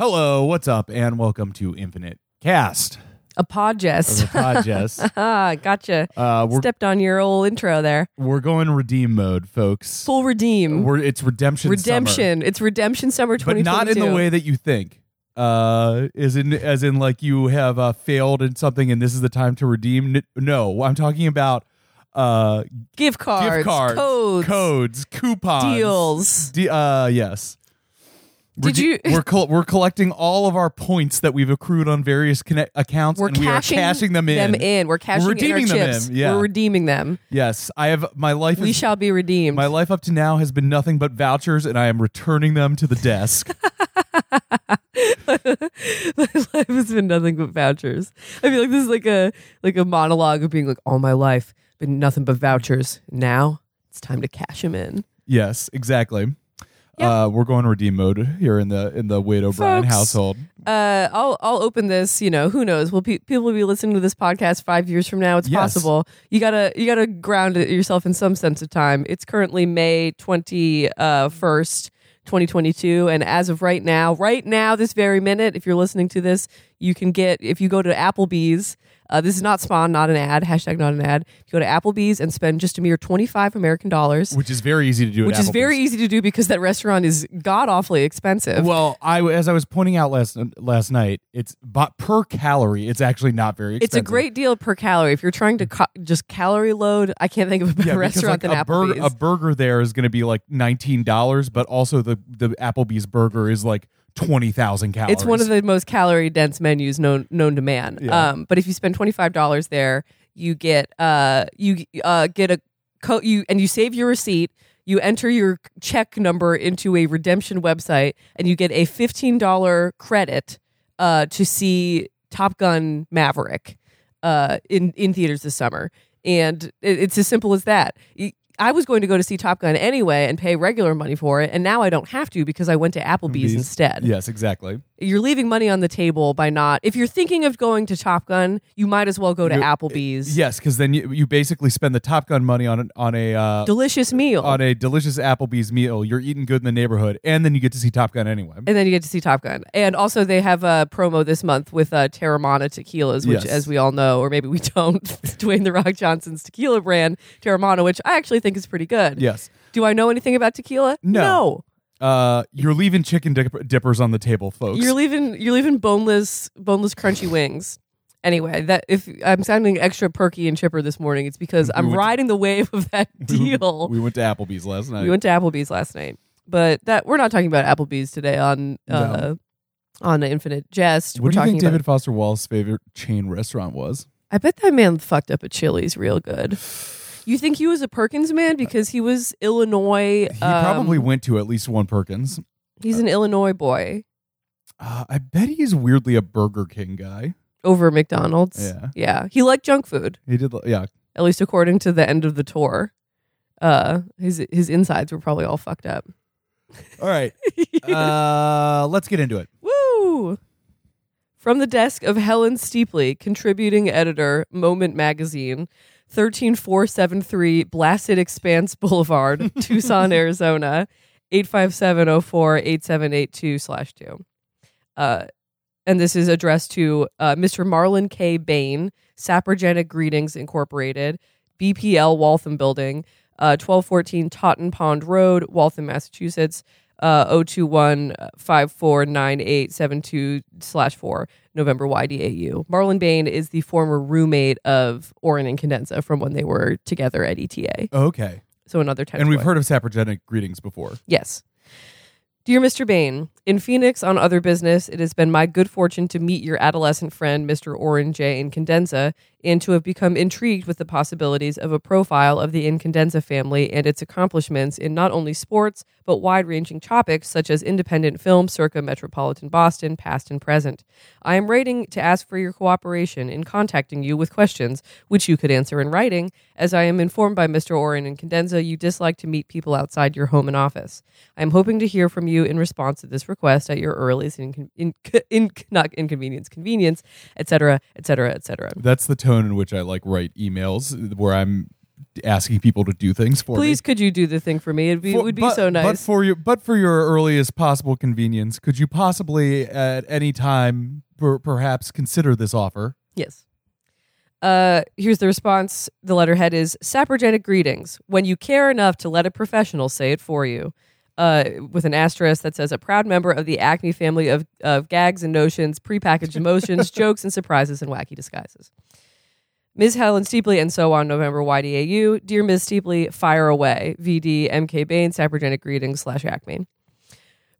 Hello, what's up, and welcome to Infinite Cast. A podgest. The Podgest. ah, gotcha. Uh, we're Stepped on your old intro there. we're going redeem mode, folks. Full redeem. We're, it's redemption. summer. redemption. It's redemption summer but 2022. not in the way that you think. Uh, as in, as in, like you have uh, failed in something, and this is the time to redeem. No, I'm talking about uh, gift cards, gift cards, codes, codes, coupons, deals. De- uh, yes. Did Rede- you- We're col- we're collecting all of our points that we've accrued on various connect- accounts, We're and we cashing are cashing them in. Them in. We're cashing We're in our redeeming them chips. in, yeah. We're redeeming them. Yes, I have my life. We is, shall be redeemed. My life up to now has been nothing but vouchers, and I am returning them to the desk. my life has been nothing but vouchers. I feel like this is like a like a monologue of being like all my life been nothing but vouchers. Now it's time to cash them in. yes, exactly. Yeah. Uh, we're going redeem mode here in the in the Wade O'Brien Folks. household. Uh, I'll I'll open this. You know, who knows? Will pe- people will be listening to this podcast five years from now? It's Yes. possible. You gotta you gotta ground it yourself in some sense of time. It's currently May twenty first. 2022 and as of right now right now this very minute if you're listening to this you can get if you go to applebee's uh, this is not spawn not an ad hashtag not an ad you go to applebee's and spend just a mere 25 american dollars Which is very easy to do. which is very easy to do because that restaurant is god awfully expensive Well, I as I was pointing out last last night, it's but per calorie, it's actually not very It's a great deal per calorie. If you're trying to ca- just calorie load, I can't think of a better yeah, restaurant like than a, bur- Applebee's. a burger there is going to be like nineteen dollars, but also the the Applebee's burger is like twenty thousand calories. it's one of the most calorie dense menus known known to man. Yeah. Um, but if you spend twenty five dollars there, you get uh you uh get a co- you and you save your receipt. You enter your check number into a redemption website, and you get a fifteen dollar credit uh, to see Top Gun Maverick uh, in in theaters this summer. And it, it's as simple as that. I was going to go to see Top Gun anyway and pay regular money for it, and now I don't have to because I went to Applebee's instead Yes, exactly. you're leaving money on the table by not if you're thinking of going to Top Gun, you might as well go to You- Applebee's. Yes, because then you, you basically spend the Top Gun money on an, on a uh, Delicious meal. on a delicious Applebee's meal. You're eating good in the neighborhood, and then you get to see Top Gun anyway. and then you get to see Top Gun. And also they have a promo this month with uh, Teremana tequilas, which Yes. as we all know, or maybe we don't, Dwayne the Rock Johnson's tequila brand, Teremana, which I actually think is pretty good. Yes. Do I know anything about tequila? No. Uh, you're leaving chicken dip- dippers on the table, folks. You're leaving you're leaving boneless boneless crunchy wings. Anyway, that if I'm sounding extra perky and chipper this morning, it's because We I'm went to- riding the wave of that deal. we went to Applebee's last night. We went to Applebee's last night, but that we're not talking about Applebee's today on uh, on the Infinite Jest. what we're do you talking think about. David Foster Wallace's favorite chain restaurant was? I bet that man fucked up at Chili's real good. You think he was a Perkins man because he was Illinois? He um, probably went to at least one Perkins. He's an Illinois boy Uh, I bet he's weirdly a Burger King guy. over McDonald's. Yeah. yeah. He liked junk food, He did, yeah. at least according to the end of the tour. Uh, his his insides were probably all fucked up. All right. uh, let's get into it. Woo! From the desk of Helen Steepley, contributing editor, Moment Magazine, 13473 Blasted Expanse Boulevard, Tucson, Arizona, 85704-8782 slash 2. Uh, and this is addressed to uh, Mr. Marlon K. Bain, Saprogenic Greetings Incorporated, BPL Waltham Building, uh, 1214 Totten Pond Road, Waltham, Massachusetts, uh, 021 549872 slash 4 November YDAU. Marlon Bain is the former roommate of Orin Incandenza from when they were together at ETA. Okay. So another 10 And we've heard of saprogenic greetings before. Yes. Dear Mr. Bain, in Phoenix on other business, it has been my good fortune to meet your adolescent friend, Mr. Orin J. Incandenza, and to have become intrigued with the possibilities of a profile of the Incandenza family and its accomplishments in not only sports, but wide ranging topics such as independent film circa metropolitan Boston, past and present. I am writing to ask for your cooperation in contacting you with questions, which you could answer in writing, as I am informed by Mr. Orin Incandenza you dislike to meet people outside your home and office. I am hoping to hear from you in response to this request at your earliest incon- in, in, not inconvenience, convenience, etc., etc., etc. That's the tone in which I like write emails where I'm asking people to do things for me. Please, could you do the thing for me? It'd be, For- it would be but- so But nice. for your but for your earliest possible convenience, could you possibly at any time per, perhaps consider this offer? Yes. Uh, here's the response. The letterhead is saprogenic greetings. When you care enough to let a professional say it for you. Uh, with an asterisk that says a proud member of the Acme family of, of gags and notions, prepackaged emotions, jokes and surprises and wacky disguises. Ms. Helen Steepley and so on, November YDAU. Dear Ms. Steepley, fire away. VD MK Bain, saprogenic greetings slash Acme.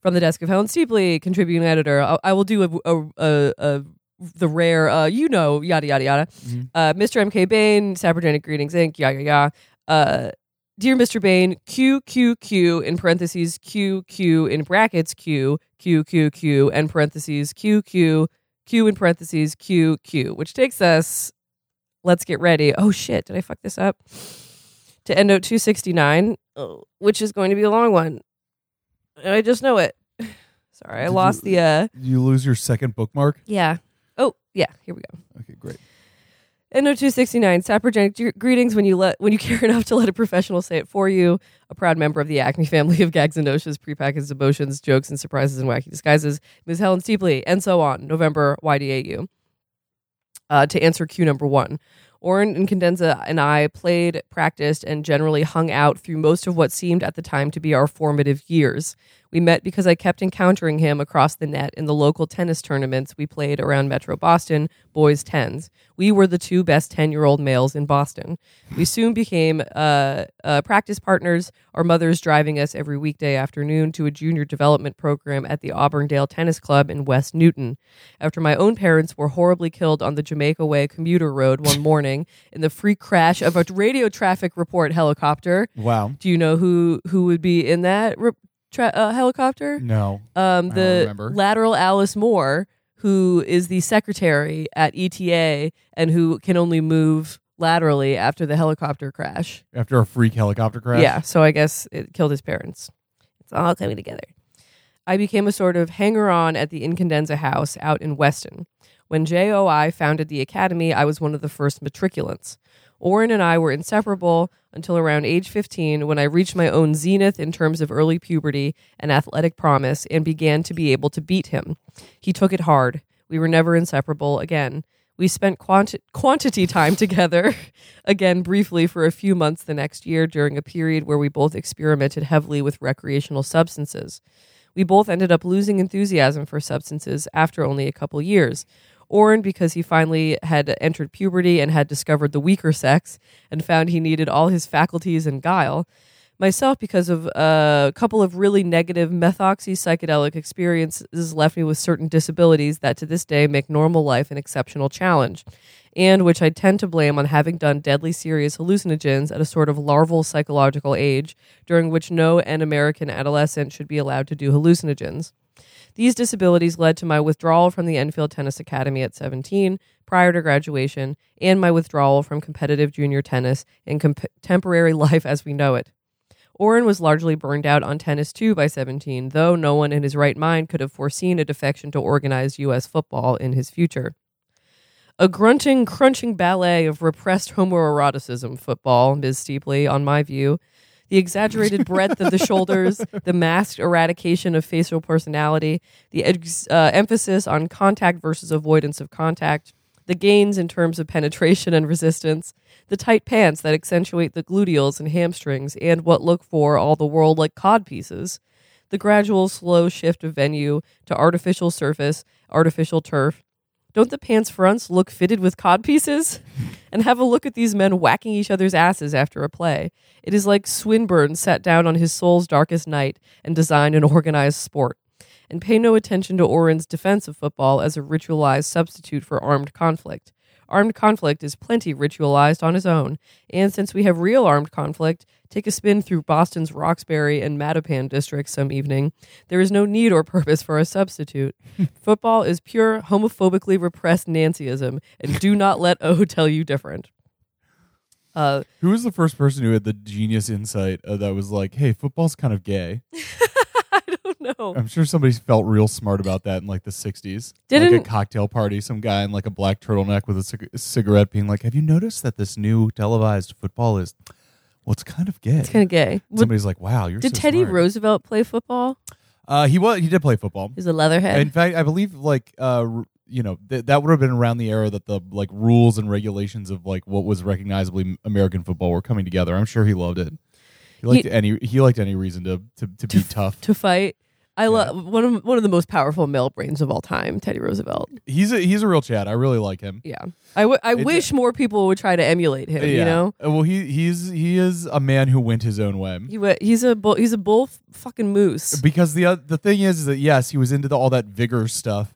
From the desk of Helen Steepley, contributing editor, I, I will do a, a, a, a the rare, uh, you know, yada yada yada. Uh, Mr. MK Bain, saprogenic greetings Inc. Yada yada. Uh, dear Mr. Bain, Q Q Q in parentheses Q Q in brackets Q Q Q Q and parentheses Q Q Q in parentheses Q Q, which takes us. Let's get ready. Oh shit! Did I fuck this up? To two sixty nine, which is going to be a long one. I just know it. Sorry, I Did lost you- the. uh You lose your second bookmark. Yeah. Oh yeah. Here we go. Okay, great. Endo two sixty nine. Saprogenic greetings when you let when you care enough to let a professional say it for you. A proud member of the Acme family of gags and notions, prepackaged emotions, jokes and surprises and wacky disguises. Ms. Helen Steepley, and so on. November YDAU. Uh, to answer Q number one. Orin Incandenza and I played, practiced, and generally hung out through most of what seemed at the time to be our formative years. We met because I kept encountering him across the net in the local tennis tournaments we played around Metro Boston, boys' tens. We were the two best 10 year old males in Boston. We soon became uh, uh, practice partners, our mothers driving us every weekday afternoon to a junior development program at the Auburndale Tennis Club in West Newton. After my own parents were horribly killed on the Jamaica Way commuter road one morning in the freak crash of a radio traffic report helicopter. Wow. Do you know who who would be in that re- tra- uh, helicopter? No. Um, don't the remember. lateral Alice Moore, who is the secretary at ETA and who can only move laterally after the helicopter crash. After a freak helicopter crash. Yeah, so I guess it killed his parents. It's all coming together. I became a sort of hanger on at the Incandenza house out in Weston. When JOI founded the academy, I was one of the first matriculants. Orin and I were inseparable until around age 15 when I reached my own zenith in terms of early puberty and athletic promise and began to be able to beat him. He took it hard. We were never inseparable again. We spent quanti- quantity time together, again briefly for a few months the next year during a period where we both experimented heavily with recreational substances. We both ended up losing enthusiasm for substances after only a couple years. Orin, because he finally had entered puberty and had discovered the weaker sex and found he needed all his faculties and guile. Myself, because of a couple of really negative methoxy psychedelic experiences, left me with certain disabilities that to this day make normal life an exceptional challenge, and which I tend to blame on having done deadly serious hallucinogens at a sort of larval psychological age, during which no an American adolescent should be allowed to do hallucinogens. These disabilities led to my withdrawal from the Enfield Tennis Academy at 17 prior to graduation and my withdrawal from competitive junior tennis and contemporary life as we know it. Orin was largely burned out on tennis too by 17, though no one in his right mind could have foreseen a defection to organized U.S. football in his future. A grunting, crunching ballet of repressed homoeroticism football, Ms. Steepley, on my view. The exaggerated breadth of the shoulders, the masked eradication of facial personality, the ex- uh, emphasis on contact versus avoidance of contact, the gains in terms of penetration and resistance, the tight pants that accentuate the gluteals and hamstrings and what look for all the world like cod pieces, the gradual slow shift of venue to artificial surface, artificial turf. Don't the pants fronts look fitted with cod pieces? and have a look at these men whacking each other's asses after a play. It is like Swinburne sat down on his soul's darkest night and designed an organized sport. And pay no attention to Orin's defense of football as a ritualized substitute for armed conflict. Armed conflict is plenty ritualized on its own, and since we have real armed conflict, take a spin through Boston's Roxbury and Mattapan districts some evening. There is no need or purpose for a substitute. Football is pure homophobically repressed Nancyism, and do not let O tell you different. Uh, Who was the first person who had the genius insight uh, that was like, "Hey, football's kind of gay"? Don't no. I'm sure somebody felt real smart about that in like the 60s. like Didn't- a cocktail party, some guy in like a black turtleneck with a, cig- cigarette being like, Have you noticed that this new televised football is, well, it's kind of gay? It's kind of gay. Somebody's like, Wow, you're did so Teddy smart." Roosevelt play football? Uh, he was. He did play football. He's a leatherhead. In fact, I believe like uh, you know, th- that would have been around the era that the like rules and regulations of like what was recognizably American football were coming together. I'm sure he loved it. He liked He- any. He liked any reason to to, to be tough. to fight. I love one of one of the most powerful male brains of all time, Teddy Roosevelt. He's a he's a real Chad. I really like him. Yeah, I, w- I It's wish more people would try to emulate him. You know, Uh, Well, he he's he is a man who went his own way. he wa- he's a bull, he's a bull f- fucking moose. Because the oth- the thing is, is that yes, he was into the, all that vigor stuff,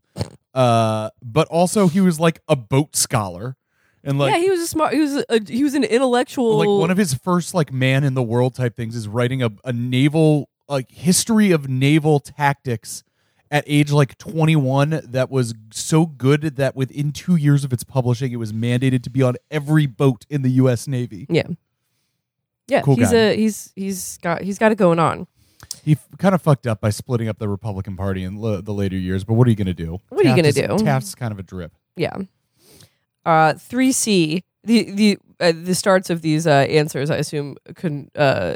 uh, but also he was like a boat scholar, and like yeah, he was a smart. He was a, he was an intellectual. like one of his first like man in the world type things is writing a, a naval like history of naval tactics at age like 21 that was so good that within two years of its publishing it was mandated to be on every boat in the u.s navy yeah, yeah. Cool he's guy. a he's he's got he's got it going on. he f- kind of fucked up by splitting up the republican party in l- the later years but what are you going to do What are you gonna is- do? taft's kind of a drip Yeah. Uh, three C. The the uh, the starts of these uh, answers, I assume, can uh,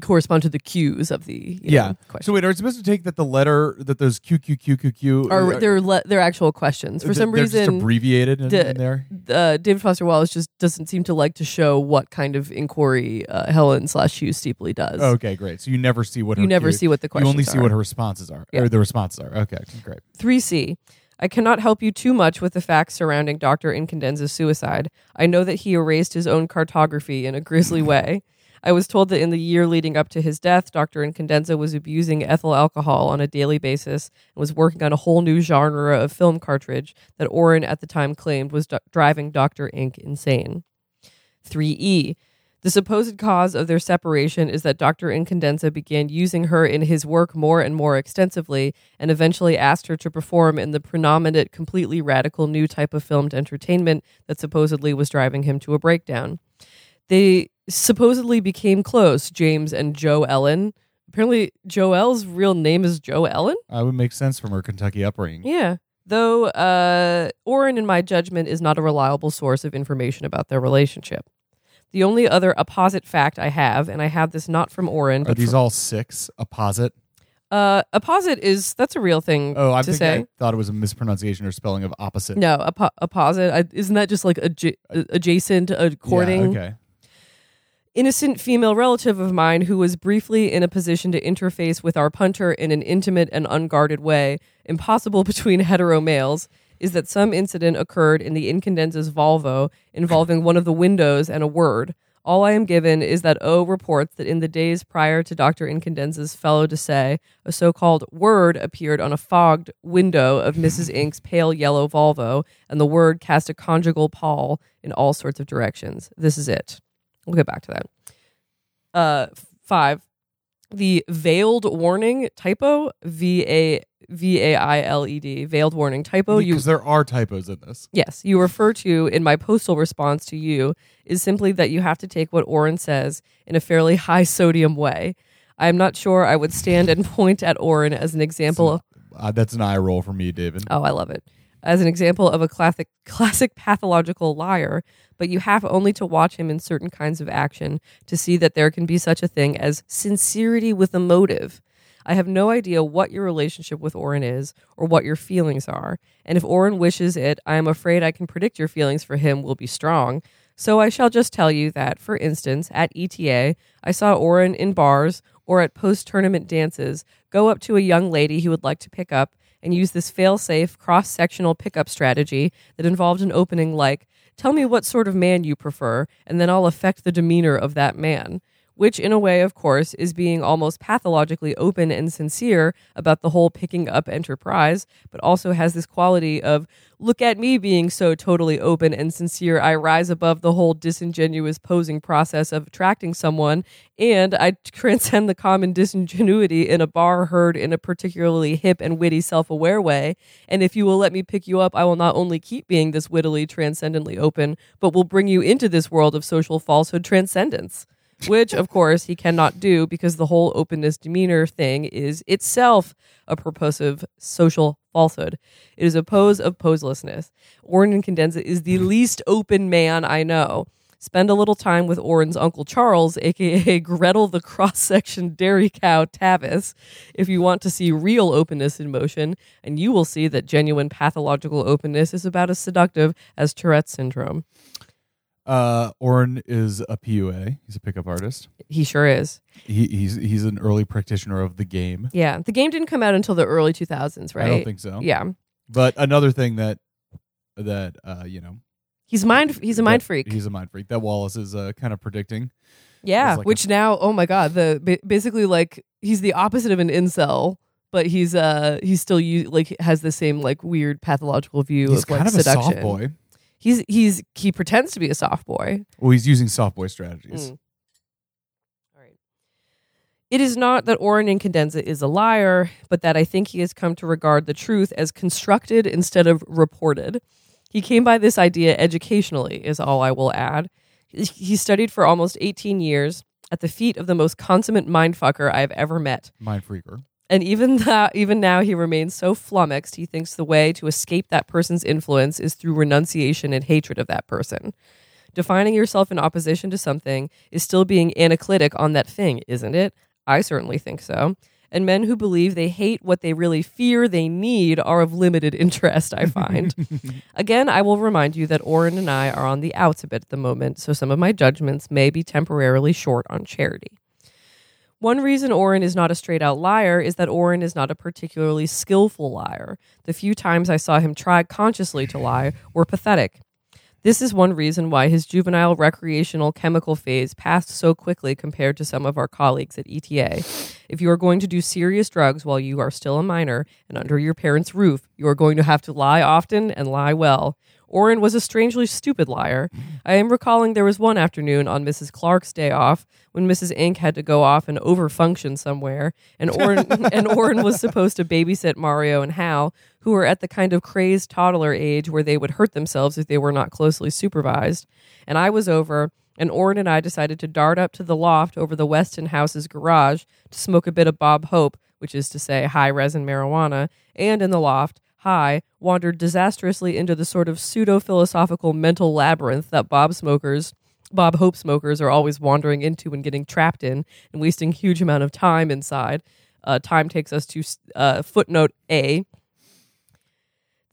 correspond to the cues of the you Yeah. know, question. so wait are we supposed to take that the letter that those q q q q q or they're le- they're actual questions. For th- some they're just reason, abbreviated in, the- in there uh, David Foster Wallace just doesn't seem to like to show what kind of inquiry uh, Helen slash Hugh Steepley does. okay great so you never see what you never Q- see what the You questions only see are. what her responses are, Yeah. or the responses are. Okay, great. 3C. I cannot help you too much with the facts surrounding Dr. Incandenza's suicide. I know that he erased his own cartography in a grisly way. I was told that in the year leading up to his death, Dr. Incandenza was abusing ethyl alcohol on a daily basis and was working on a whole new genre of film cartridge that Orin at the time claimed was driving Dr. Ink insane. 3E. The supposed cause of their separation is that Dr. Incandenza began using her in his work more and more extensively and eventually asked her to perform in the predominant, completely radical new type of filmed entertainment that supposedly was driving him to a breakdown. They supposedly became close, James and Joe Ellen. Apparently, Joelle's real name is Joe Ellen? Uh, would make sense from her Kentucky upbringing. Yeah. Though uh, Orin, in my judgment, is not a reliable source of information about their relationship. The only other apposite fact I have, and I have this not from Orin, Are but these from, all six apposite? uh, apposite is that's a real thing Oh, I to say. I thought it was a mispronunciation or spelling of opposite. No, appo- apposite. I, isn't that just like adja- adjacent, according? Yeah, okay. Innocent female relative of mine who was briefly in a position to interface with our punter in an intimate and unguarded way, impossible between hetero males, is that some incident occurred in the Incandenza's Volvo involving one of the windows and a word. All I am given is that O reports that in the days prior to Dr. Incandenza's felo de se, a so called word appeared on a fogged window of Mrs. Ink's pale yellow Volvo, and the word cast a conjugal pall in all sorts of directions. This is it. We'll get back to that. Uh, five, the veiled warning typo V A V A I L E D veiled warning typo. You Because there are typos in this. yes, you refer to in my postal response to you is simply that you have to take what Orin says in a fairly high sodium way. I am not sure I would stand and point at Orin as an example of Uh, that's an eye roll for me, David. Oh, I love it. As an example of a classic classic pathological liar, but you have only to watch him in certain kinds of action to see that there can be such a thing as sincerity with a motive. I have no idea what your relationship with Orin is or what your feelings are, and if Orin wishes it, I am afraid I can predict your feelings for him will be strong. So I shall just tell you that, for instance, at ETA, I saw Orin in bars or at post tournament dances go up to a young lady he would like to pick up and use this fail safe cross sectional pickup strategy that involved an opening like, Tell me what sort of man you prefer, and then I'll affect the demeanor of that man. Which, in a way, of course, is being almost pathologically open and sincere about the whole picking up enterprise, but also has this quality of, look at me being so totally open and sincere. I rise above the whole disingenuous posing process of attracting someone, and I transcend the common disingenuity in a bar heard in a particularly hip and witty self aware way. And if you will let me pick you up, I will not only keep being this wittily transcendently open, but will bring you into this world of social falsehood transcendence. Which, of course, he cannot do because the whole openness demeanor thing is itself a purposive social falsehood. It is a pose of poselessness. Orin Incandenza is the hmm. least open man I know. Spend a little time with Orin's Uncle Charles, aka Gretel the cross section dairy cow Tavis, if you want to see real openness in motion, and you will see that genuine pathological openness is about as seductive as Tourette's syndrome. Uh, Orin is a PUA. He's a pickup artist. He sure is. He, he's he's an early practitioner of the game. Yeah. The game didn't come out until the early 2000s, right? I don't think so. Yeah. But another thing that that uh, you know, He's mind he's a mind freak. He's a mind freak. That Wallace is uh, kind of predicting. Yeah, like a- which now, oh my god, the basically like he's the opposite of an incel, but he's uh he's still u- like has the same like weird pathological view He's of like kind of seduction. a soft boy. He's he's he pretends to be a soft boy. Well, he's using soft boy strategies. Mm. All right. It is not that Orin Incandenza is a liar, but that I think he has come to regard the truth as constructed instead of reported. He came by this idea educationally, is all I will add. He studied for almost 18 years at the feet of the most consummate mindfucker I've ever met. Mind freaker. And even that, even now, he remains so flummoxed. He thinks the way to escape that person's influence is through renunciation and hatred of that person. Defining yourself in opposition to something is still being anaclitic on that thing, isn't it? I certainly think so. And men who believe they hate what they really fear they need are of limited interest, I find. Again, I will remind you that Orin and I are on the outs a bit at the moment, so some of my judgments may be temporarily short on charity. One reason Orin is not a straight out liar is that Orin is not a particularly skillful liar. The few times I saw him try consciously to lie were pathetic. This is one reason why his juvenile recreational chemical phase passed so quickly compared to some of our colleagues at ETA. If you are going to do serious drugs while you are still a minor and under your parents' roof, you are going to have to lie often and lie well. Orin was a strangely stupid liar. Mm-hmm. I am recalling there was one afternoon on Mrs. Clark's day off when Mrs. Ink had to go off and overfunction somewhere, and Orin and was supposed to babysit Mario and Hal, who were at the kind of crazed toddler age where they would hurt themselves if they were not closely supervised. And I was over, and Orin and I decided to dart up to the loft over the Weston House's garage to smoke a bit of Bob Hope, which is to say high resin marijuana, and in the loft, high, wandered disastrously into the sort of pseudo philosophical mental labyrinth that Bob smokers, Bob Hope smokers, are always wandering into and getting trapped in and wasting huge amount of time inside. Uh, time takes us to uh, footnote A.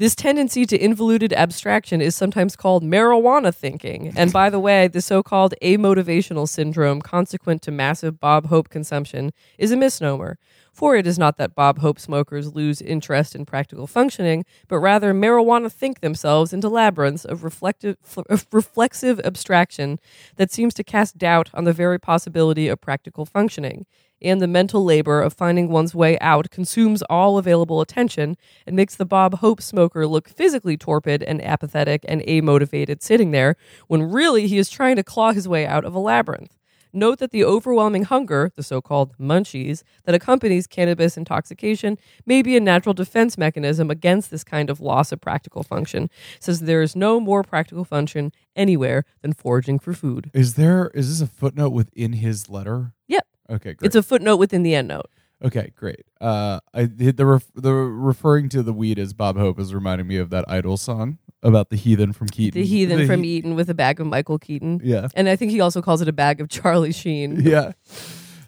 This tendency to involuted abstraction is sometimes called marijuana thinking. And by the way, the so called amotivational syndrome consequent to massive Bob Hope consumption is a misnomer. For it is not that Bob Hope smokers lose interest in practical functioning, but rather marijuana think themselves into labyrinths of, reflective, of reflexive abstraction that seems to cast doubt on the very possibility of practical functioning. And the mental labor of finding one's way out consumes all available attention and makes the Bob Hope smoker look physically torpid and apathetic and amotivated sitting there, when really he is trying to claw his way out of a labyrinth. Note that the overwhelming hunger, the so called munchies, that accompanies cannabis intoxication may be a natural defense mechanism against this kind of loss of practical function, says there is no more practical function anywhere than foraging for food. Is there is this a footnote within his letter? Yep. Okay, great. It's a footnote within the end note. okay, great. Uh, I the the, ref, the referring to the weed as Bob Hope is reminding me of that Idol song about the heathen from Keaton. The heathen The from he- Eton with a bag of Michael Keaton. Yeah. And I think he also calls it a bag of Charlie Sheen. Yeah.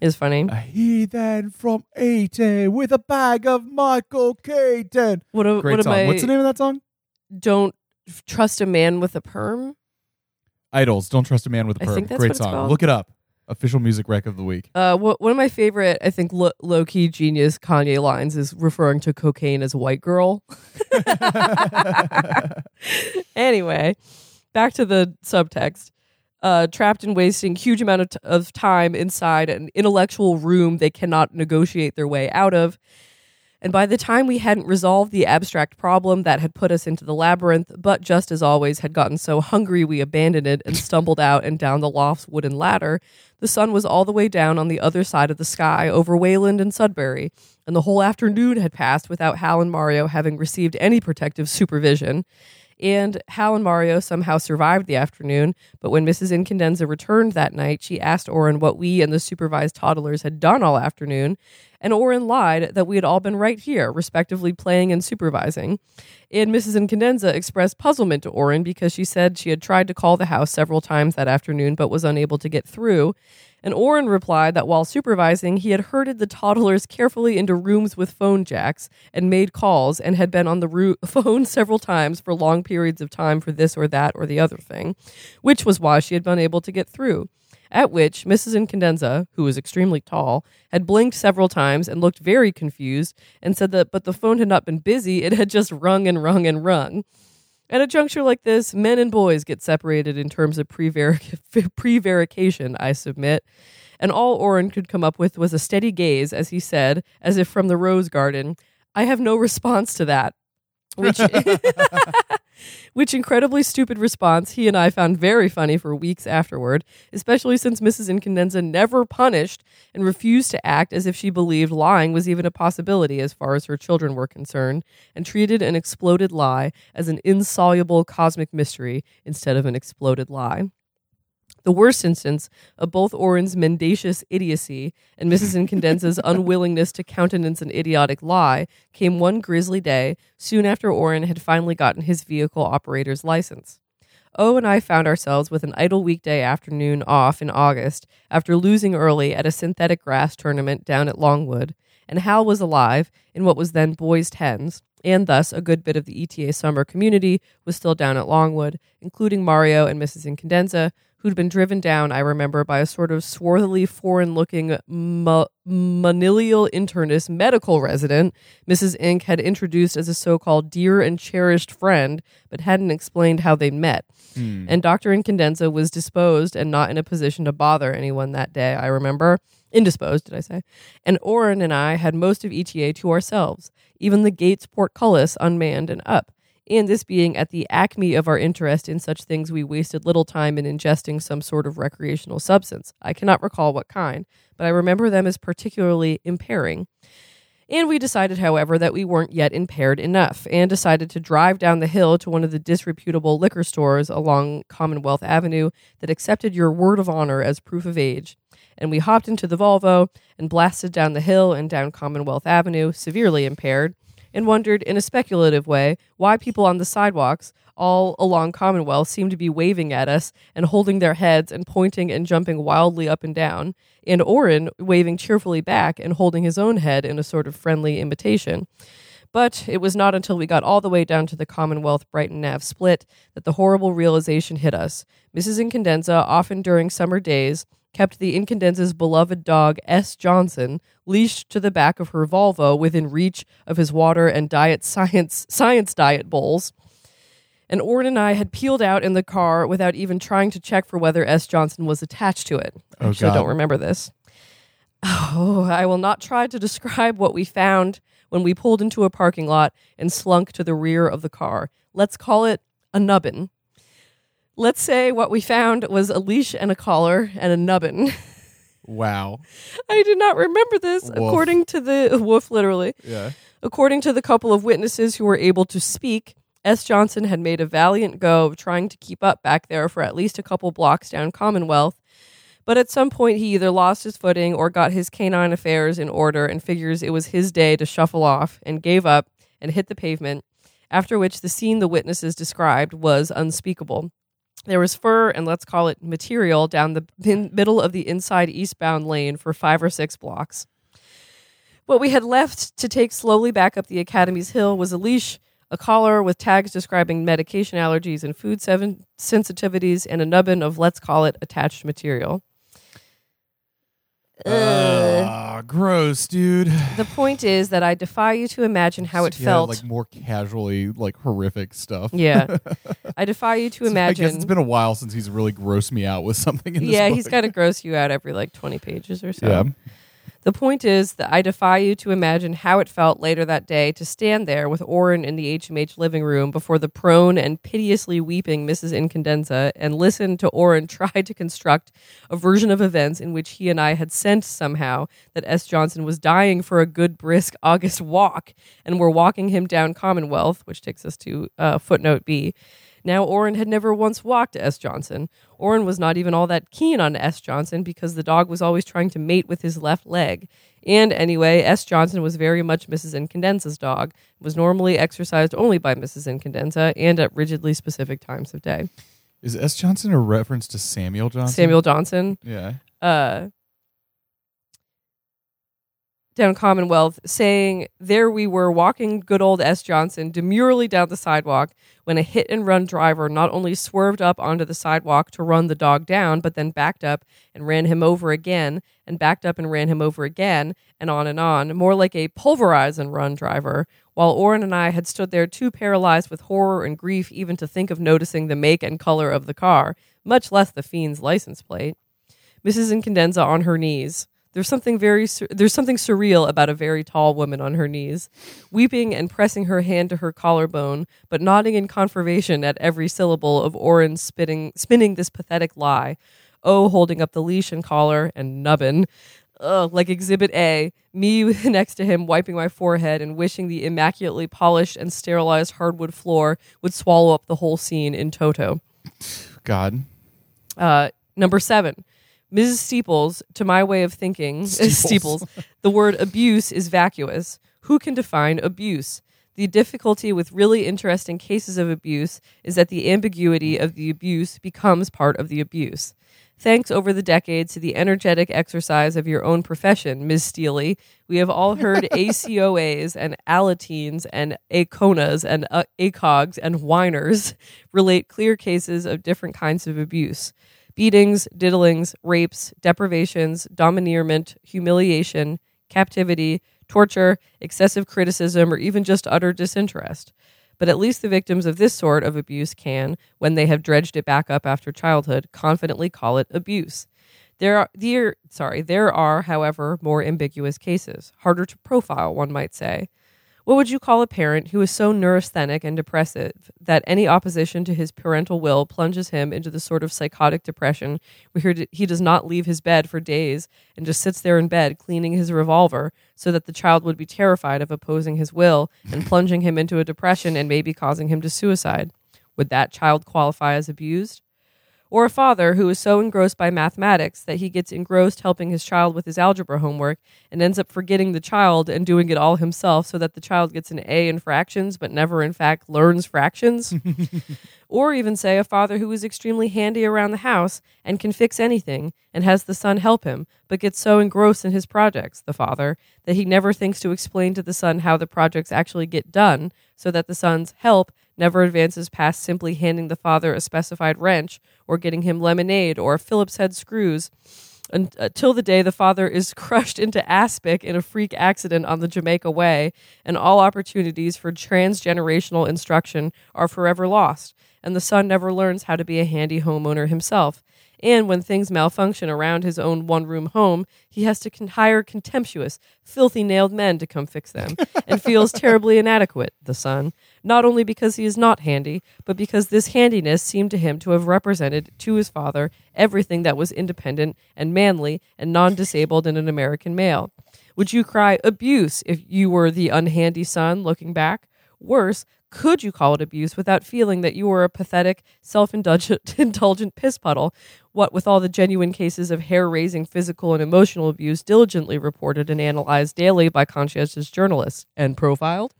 Is funny. A heathen from Eton with a bag of Michael Keaton. What, a, Great what song. I? What's the name of that song? Don't trust a man with a perm. Idols. Don't trust a man with a perm. Great song. Look it up. Official music rec of the week. Uh, one of my favorite, I think, lo- low key genius Kanye lines is referring to cocaine as white girl. anyway, back to the subtext. Uh, trapped and wasting huge amount of, t- of time inside an intellectual room they cannot negotiate their way out of. And by the time we hadn't resolved the abstract problem that had put us into the labyrinth, but just as always had gotten so hungry we abandoned it and stumbled out and down the loft's wooden ladder, the sun was all the way down on the other side of the sky over Wayland and Sudbury, and the whole afternoon had passed without Hal and Mario having received any protective supervision. And Hal and Mario somehow survived the afternoon, but when Mrs. Incandenza returned that night, she asked Orin what we and the supervised toddlers had done all afternoon, and Orin lied that we had all been right here, respectively playing and supervising. And Mrs. Incandenza expressed puzzlement to Orin because she said she had tried to call the house several times that afternoon but was unable to get through. And Orin replied that while supervising, he had herded the toddlers carefully into rooms with phone jacks and made calls and had been on the ro- phone several times for long periods of time for this or that or the other thing, which was why she had been able to get through. At which Mrs. Incandenza, who was extremely tall, had blinked several times and looked very confused and said that, but the phone had not been busy, it had just rung and rung and rung. At a juncture like this, men and boys get separated in terms of prevarication, I submit. And all Orin could come up with was a steady gaze as he said, as if from the rose garden, I have no response to that. Which which incredibly stupid response he and I found very funny for weeks afterward, especially since Mrs. Incandenza never punished and refused to act as if she believed lying was even a possibility as far as her children were concerned, and treated an exploded lie as an insoluble cosmic mystery instead of an exploded lie. The worst instance of both Orin's mendacious idiocy and Mrs. Incandenza's unwillingness to countenance an idiotic lie came one grisly day soon after Orin had finally gotten his vehicle operator's license. O and I found ourselves with an idle weekday afternoon off in August after losing early at a synthetic grass tournament down at Longwood, and Hal was alive in what was then Boys Tens, and thus a good bit of the ETA summer community was still down at Longwood, including Mario and Mrs. Incandenza, who'd been driven down, I remember, by a sort of swarthily foreign looking ma- manilial internist medical resident Mrs. Ink had introduced as a so called dear and cherished friend, but hadn't explained how they met. Hmm. And Dr. Incandenza was disposed and not in a position to bother anyone that day, I remember. Indisposed, did I say? And Orin and I had most of ETA to ourselves, even the gates portcullis unmanned and up and this being at the acme of our interest in such things, we wasted little time in ingesting some sort of recreational substance. I cannot recall what kind, but I remember them as particularly impairing. And we decided, however, that we weren't yet impaired enough, and decided to drive down the hill to one of the disreputable liquor stores along Commonwealth Avenue that accepted your word of honor as proof of age. And we hopped into the Volvo and blasted down the hill and down Commonwealth Avenue, severely impaired, and wondered in a speculative way why people on the sidewalks all along Commonwealth seemed to be waving at us and holding their heads and pointing and jumping wildly up and down, and Orin waving cheerfully back and holding his own head in a sort of friendly imitation. But it was not until we got all the way down to the Commonwealth Brighton Nav split that the horrible realization hit us. Mrs. Incandenza, often during summer days, kept the Incandenza's beloved dog S. Johnson leashed to the back of her Volvo within reach of his water and diet science science diet bowls. And Orin and I had peeled out in the car without even trying to check for whether S. Johnson was attached to it. Oh, Actually, God. I don't remember this. Oh, I will not try to describe what we found when we pulled into a parking lot and slunk to the rear of the car. Let's call it a nubbin. Let's say what we found was a leash and a collar and a nubbin. Wow. I did not remember this, Woof. according to the wolf, literally. Yeah. According to the couple of witnesses who were able to speak, S. Johnson had made a valiant go of trying to keep up back there for at least a couple blocks down Commonwealth. But at some point, he either lost his footing or got his canine affairs in order and figures it was his day to shuffle off and gave up and hit the pavement. After which, the scene the witnesses described was unspeakable. There was fur and let's call it material down the middle of the inside eastbound lane for five or six blocks. What we had left to take slowly back up the Academy's hill was a leash, a collar with tags describing medication allergies and food sensitivities, and a nubbin of let's call it attached material. Ugh. Ah, gross, dude. the point is that I defy you to imagine how it Yeah, felt. like more casually, like horrific stuff. yeah, I defy you to So I imagine. guess it's been a while since he's really grossed me out with something in this yeah, book. he's got to gross you out every like twenty pages or so. Yeah. The point is that I defy you to imagine how it felt later that day to stand there with Orin in the HMH living room before the prone and piteously weeping Mrs. Incandenza and listen to Orin try to construct a version of events in which he and I had sensed somehow that S. Johnson was dying for a good brisk August walk and were walking him down Commonwealth, which takes us to uh, footnote B. Now, Orin had never once walked S. Johnson. Orin was not even all that keen on S. Johnson because the dog was always trying to mate with his left leg. And anyway, S. Johnson was very much Mrs. Incandenza's dog, was normally exercised only by Mrs. Incandenza and at rigidly specific times of day. Is S. Johnson a reference to Samuel Johnson? Samuel Johnson, Yeah. uh, down Commonwealth, saying, There we were walking good old S. Johnson demurely down the sidewalk when a hit and run driver not only swerved up onto the sidewalk to run the dog down, but then backed up and ran him over again, and backed up and ran him over again, and on and on, more like a pulverize and run driver, while Orin and I had stood there too paralyzed with horror and grief even to think of noticing the make and color of the car, much less the fiend's license plate. Mrs. Incandenza on her knees. There's something very sur- there's something surreal about a very tall woman on her knees, weeping and pressing her hand to her collarbone, but nodding in confirmation at every syllable of Orin spitting, spinning this pathetic lie. Oh, holding up the leash and collar and nubbin. Ugh, like Exhibit A, me next to him wiping my forehead and wishing the immaculately polished and sterilized hardwood floor would swallow up the whole scene in toto. God. Uh, number seven, Mrs. Steeples, to my way of thinking, Steeples. Steeples, the word abuse is vacuous. Who can define abuse? The difficulty with really interesting cases of abuse is that the ambiguity of the abuse becomes part of the abuse. Thanks over the decades to the energetic exercise of your own profession, Ms. Steely, we have all heard ACOAs and Alateens and ACONAs and uh, ACOGs and whiners relate clear cases of different kinds of abuse beatings, diddlings, rapes, deprivations, domineerment, humiliation, captivity, torture, excessive criticism, or even just utter disinterest. But at least the victims of this sort of abuse can, when they have dredged it back up after childhood, confidently call it abuse. There are there sorry, there are, however, more ambiguous cases, harder to profile, one might say. What would you call a parent who is so neurasthenic and depressive that any opposition to his parental will plunges him into the sort of psychotic depression where he- he does not leave his bed for days and just sits there in bed cleaning his revolver so that the child would be terrified of opposing his will and plunging him into a depression and maybe causing him to suicide? Would that child qualify as abused? Or a father who is so engrossed by mathematics that he gets engrossed helping his child with his algebra homework and ends up forgetting the child and doing it all himself so that the child gets an A in fractions but never, in fact, learns fractions. or even say a father who is extremely handy around the house and can fix anything and has the son help him, but gets so engrossed in his projects, the father, that he never thinks to explain to the son how the projects actually get done, so that the son's help never advances past simply handing the father a specified wrench or getting him lemonade or Phillips head screws until uh, the day the father is crushed into aspic in a freak accident on the Jamaica Way, and all opportunities for transgenerational instruction are forever lost, and the son never learns how to be a handy homeowner himself. And when things malfunction around his own one room home, he has to con- hire contemptuous, filthy nailed men to come fix them, and feels terribly inadequate, the son, not only because he is not handy, but because this handiness seemed to him to have represented to his father everything that was independent and manly and non disabled in an American male. Would you cry abuse if you were the unhandy son looking back? Worse, could you call it abuse without feeling that you were a pathetic, self indulgent piss puddle? What with all the genuine cases of hair raising physical and emotional abuse diligently reported and analyzed daily by conscientious journalists and profiled?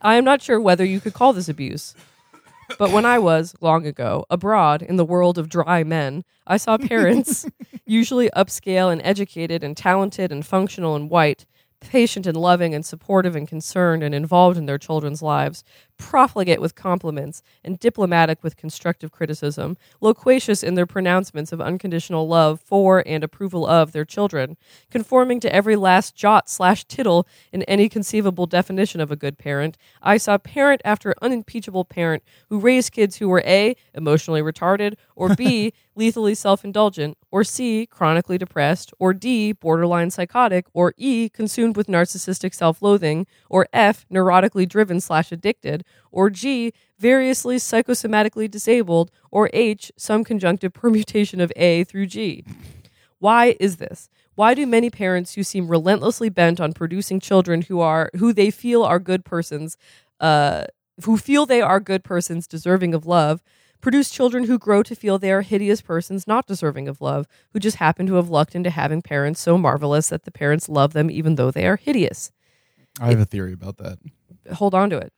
I am not sure whether you could call this abuse. But when I was, long ago, abroad in the world of dry men, I saw parents, usually upscale and educated and talented and functional and white, patient and loving and supportive and concerned and involved in their children's lives, profligate with compliments, and diplomatic with constructive criticism, loquacious in their pronouncements of unconditional love for and approval of their children, conforming to every last jot slash tittle in any conceivable definition of a good parent, I saw parent after unimpeachable parent who raised kids who were A, emotionally retarded, or B, lethally self indulgent, or C, chronically depressed, or D, borderline psychotic, or E, consumed with narcissistic self loathing, or F, neurotically driven slash addicted, or G, variously psychosomatically disabled, or H, some conjunctive permutation of A through G. Why is this? Why do many parents who seem relentlessly bent on producing children who are who they feel are good persons, uh, who feel they are good persons deserving of love, produce children who grow to feel they are hideous persons not deserving of love, who just happen to have lucked into having parents so marvelous that the parents love them even though they are hideous? I have a theory about that. Hold on to it.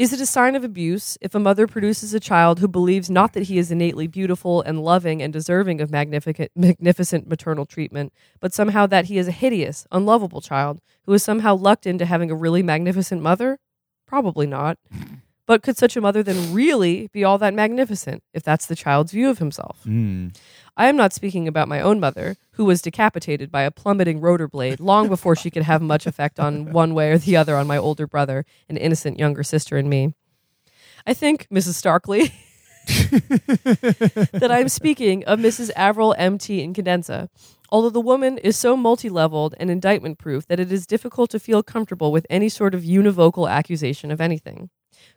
Is it a sign of abuse if a mother produces a child who believes not that he is innately beautiful and loving and deserving of magnificent, magnificent maternal treatment, but somehow that he is a hideous, unlovable child who is somehow lucked into having a really magnificent mother? Probably not. But could such a mother then really be all that magnificent if that's the child's view of himself? Mm. I am not speaking about my own mother, who was decapitated by a plummeting rotor blade long before she could have much effect on one way or the other on my older brother, an innocent younger sister, and me. I think, Mrs. Starkley, that I'm speaking of Mrs. Avril M.T. Incandenza, although the woman is so multi leveled and indictment proof that it is difficult to feel comfortable with any sort of univocal accusation of anything.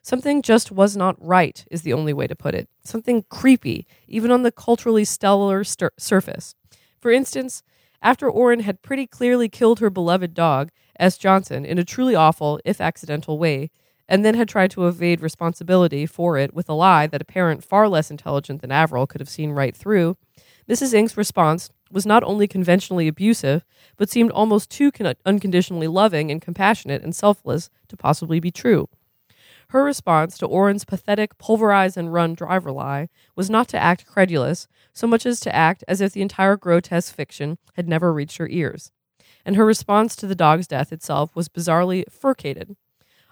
Something just was not right, is the only way to put it. Something creepy, even on the culturally stellar surface. For instance, after Orin had pretty clearly killed her beloved dog, S. Johnson, in a truly awful, if accidental way, and then had tried to evade responsibility for it with a lie that a parent far less intelligent than Avril could have seen right through, Mrs. Ink's response was not only conventionally abusive, but seemed almost too con- unconditionally loving and compassionate and selfless to possibly be true. Her response to Orin's pathetic pulverize and run driver lie was not to act credulous, so much as to act as if the entire grotesque fiction had never reached her ears. And her response to the dog's death itself was bizarrely furcated.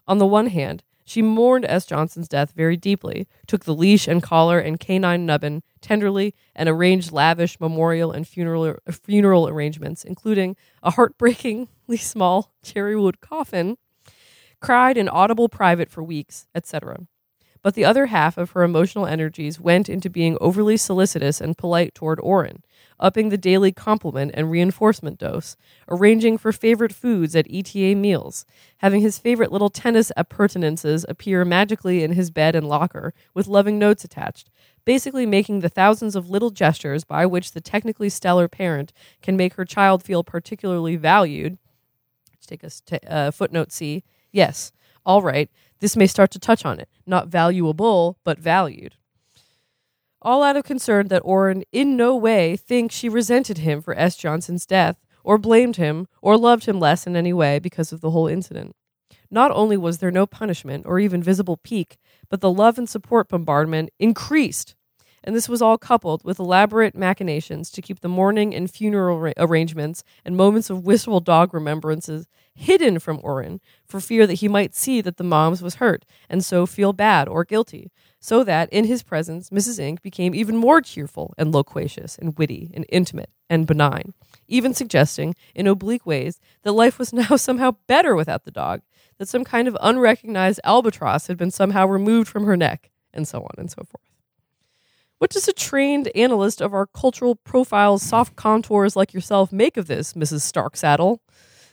On the one hand, she mourned S. Johnson's death very deeply, took the leash and collar and canine nubbin tenderly, and arranged lavish memorial and funeral, funeral arrangements, including a heartbreakingly small cherrywood coffin cried in audible private for weeks, etc. But the other half of her emotional energies went into being overly solicitous and polite toward Orin, upping the daily compliment and reinforcement dose, arranging for favorite foods at ETA meals, having his favorite little tennis appurtenances appear magically in his bed and locker with loving notes attached, basically making the thousands of little gestures by which the technically stellar parent can make her child feel particularly valued. Let's take uh, footnote C Yes, all right, this may start to touch on it. Not valuable, but valued. All out of concern that Orin in no way thinks she resented him for S. Johnson's death, or blamed him, or loved him less in any way because of the whole incident. Not only was there no punishment or even visible pique, but the love and support bombardment increased and this was all coupled with elaborate machinations to keep the mourning and funeral ra- arrangements and moments of wistful dog remembrances hidden from Orin for fear that he might see that the moms was hurt and so feel bad or guilty, so that in his presence Mrs. Ink became even more cheerful and loquacious and witty and intimate and benign, even suggesting in oblique ways that life was now somehow better without the dog, that some kind of unrecognized albatross had been somehow removed from her neck, and so on and so forth. What does a trained analyst of our cultural profiles, soft contours like yourself make of this, Mrs. Starksaddle?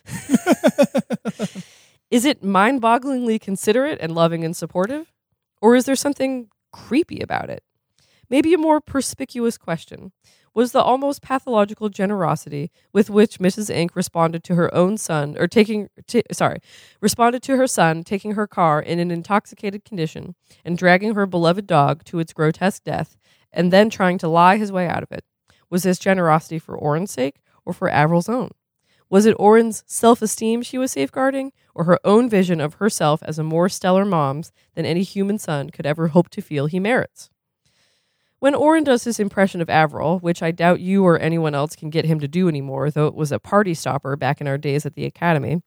is it mind bogglingly considerate and loving and supportive? Or is there something creepy about it? Maybe a more perspicuous question was the almost pathological generosity with which Mrs. Ink responded to her own son, or taking, t- sorry, responded to her son taking her car in an intoxicated condition and dragging her beloved dog to its grotesque death and then trying to lie his way out of it. Was this generosity for Orin's sake or for Avril's own? Was it Orin's self esteem she was safeguarding, or her own vision of herself as a more stellar mom's than any human son could ever hope to feel he merits? When Orin does his impression of Avril, which I doubt you or anyone else can get him to do anymore, though it was a party stopper back in our days at the academy,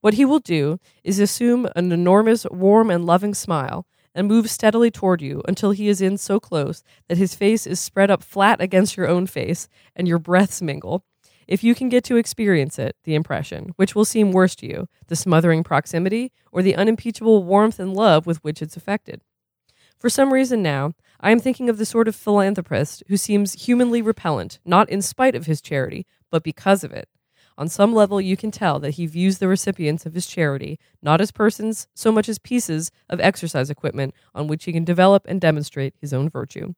What he will do is assume an enormous, warm, and loving smile and move steadily toward you until he is in so close that his face is spread up flat against your own face and your breaths mingle. If you can get to experience it, the impression, which will seem worse to you, the smothering proximity or the unimpeachable warmth and love with which it's affected. For some reason now, I am thinking of the sort of philanthropist who seems humanly repellent, not in spite of his charity, but because of it. On some level, you can tell that he views the recipients of his charity not as persons so much as pieces of exercise equipment on which he can develop and demonstrate his own virtue.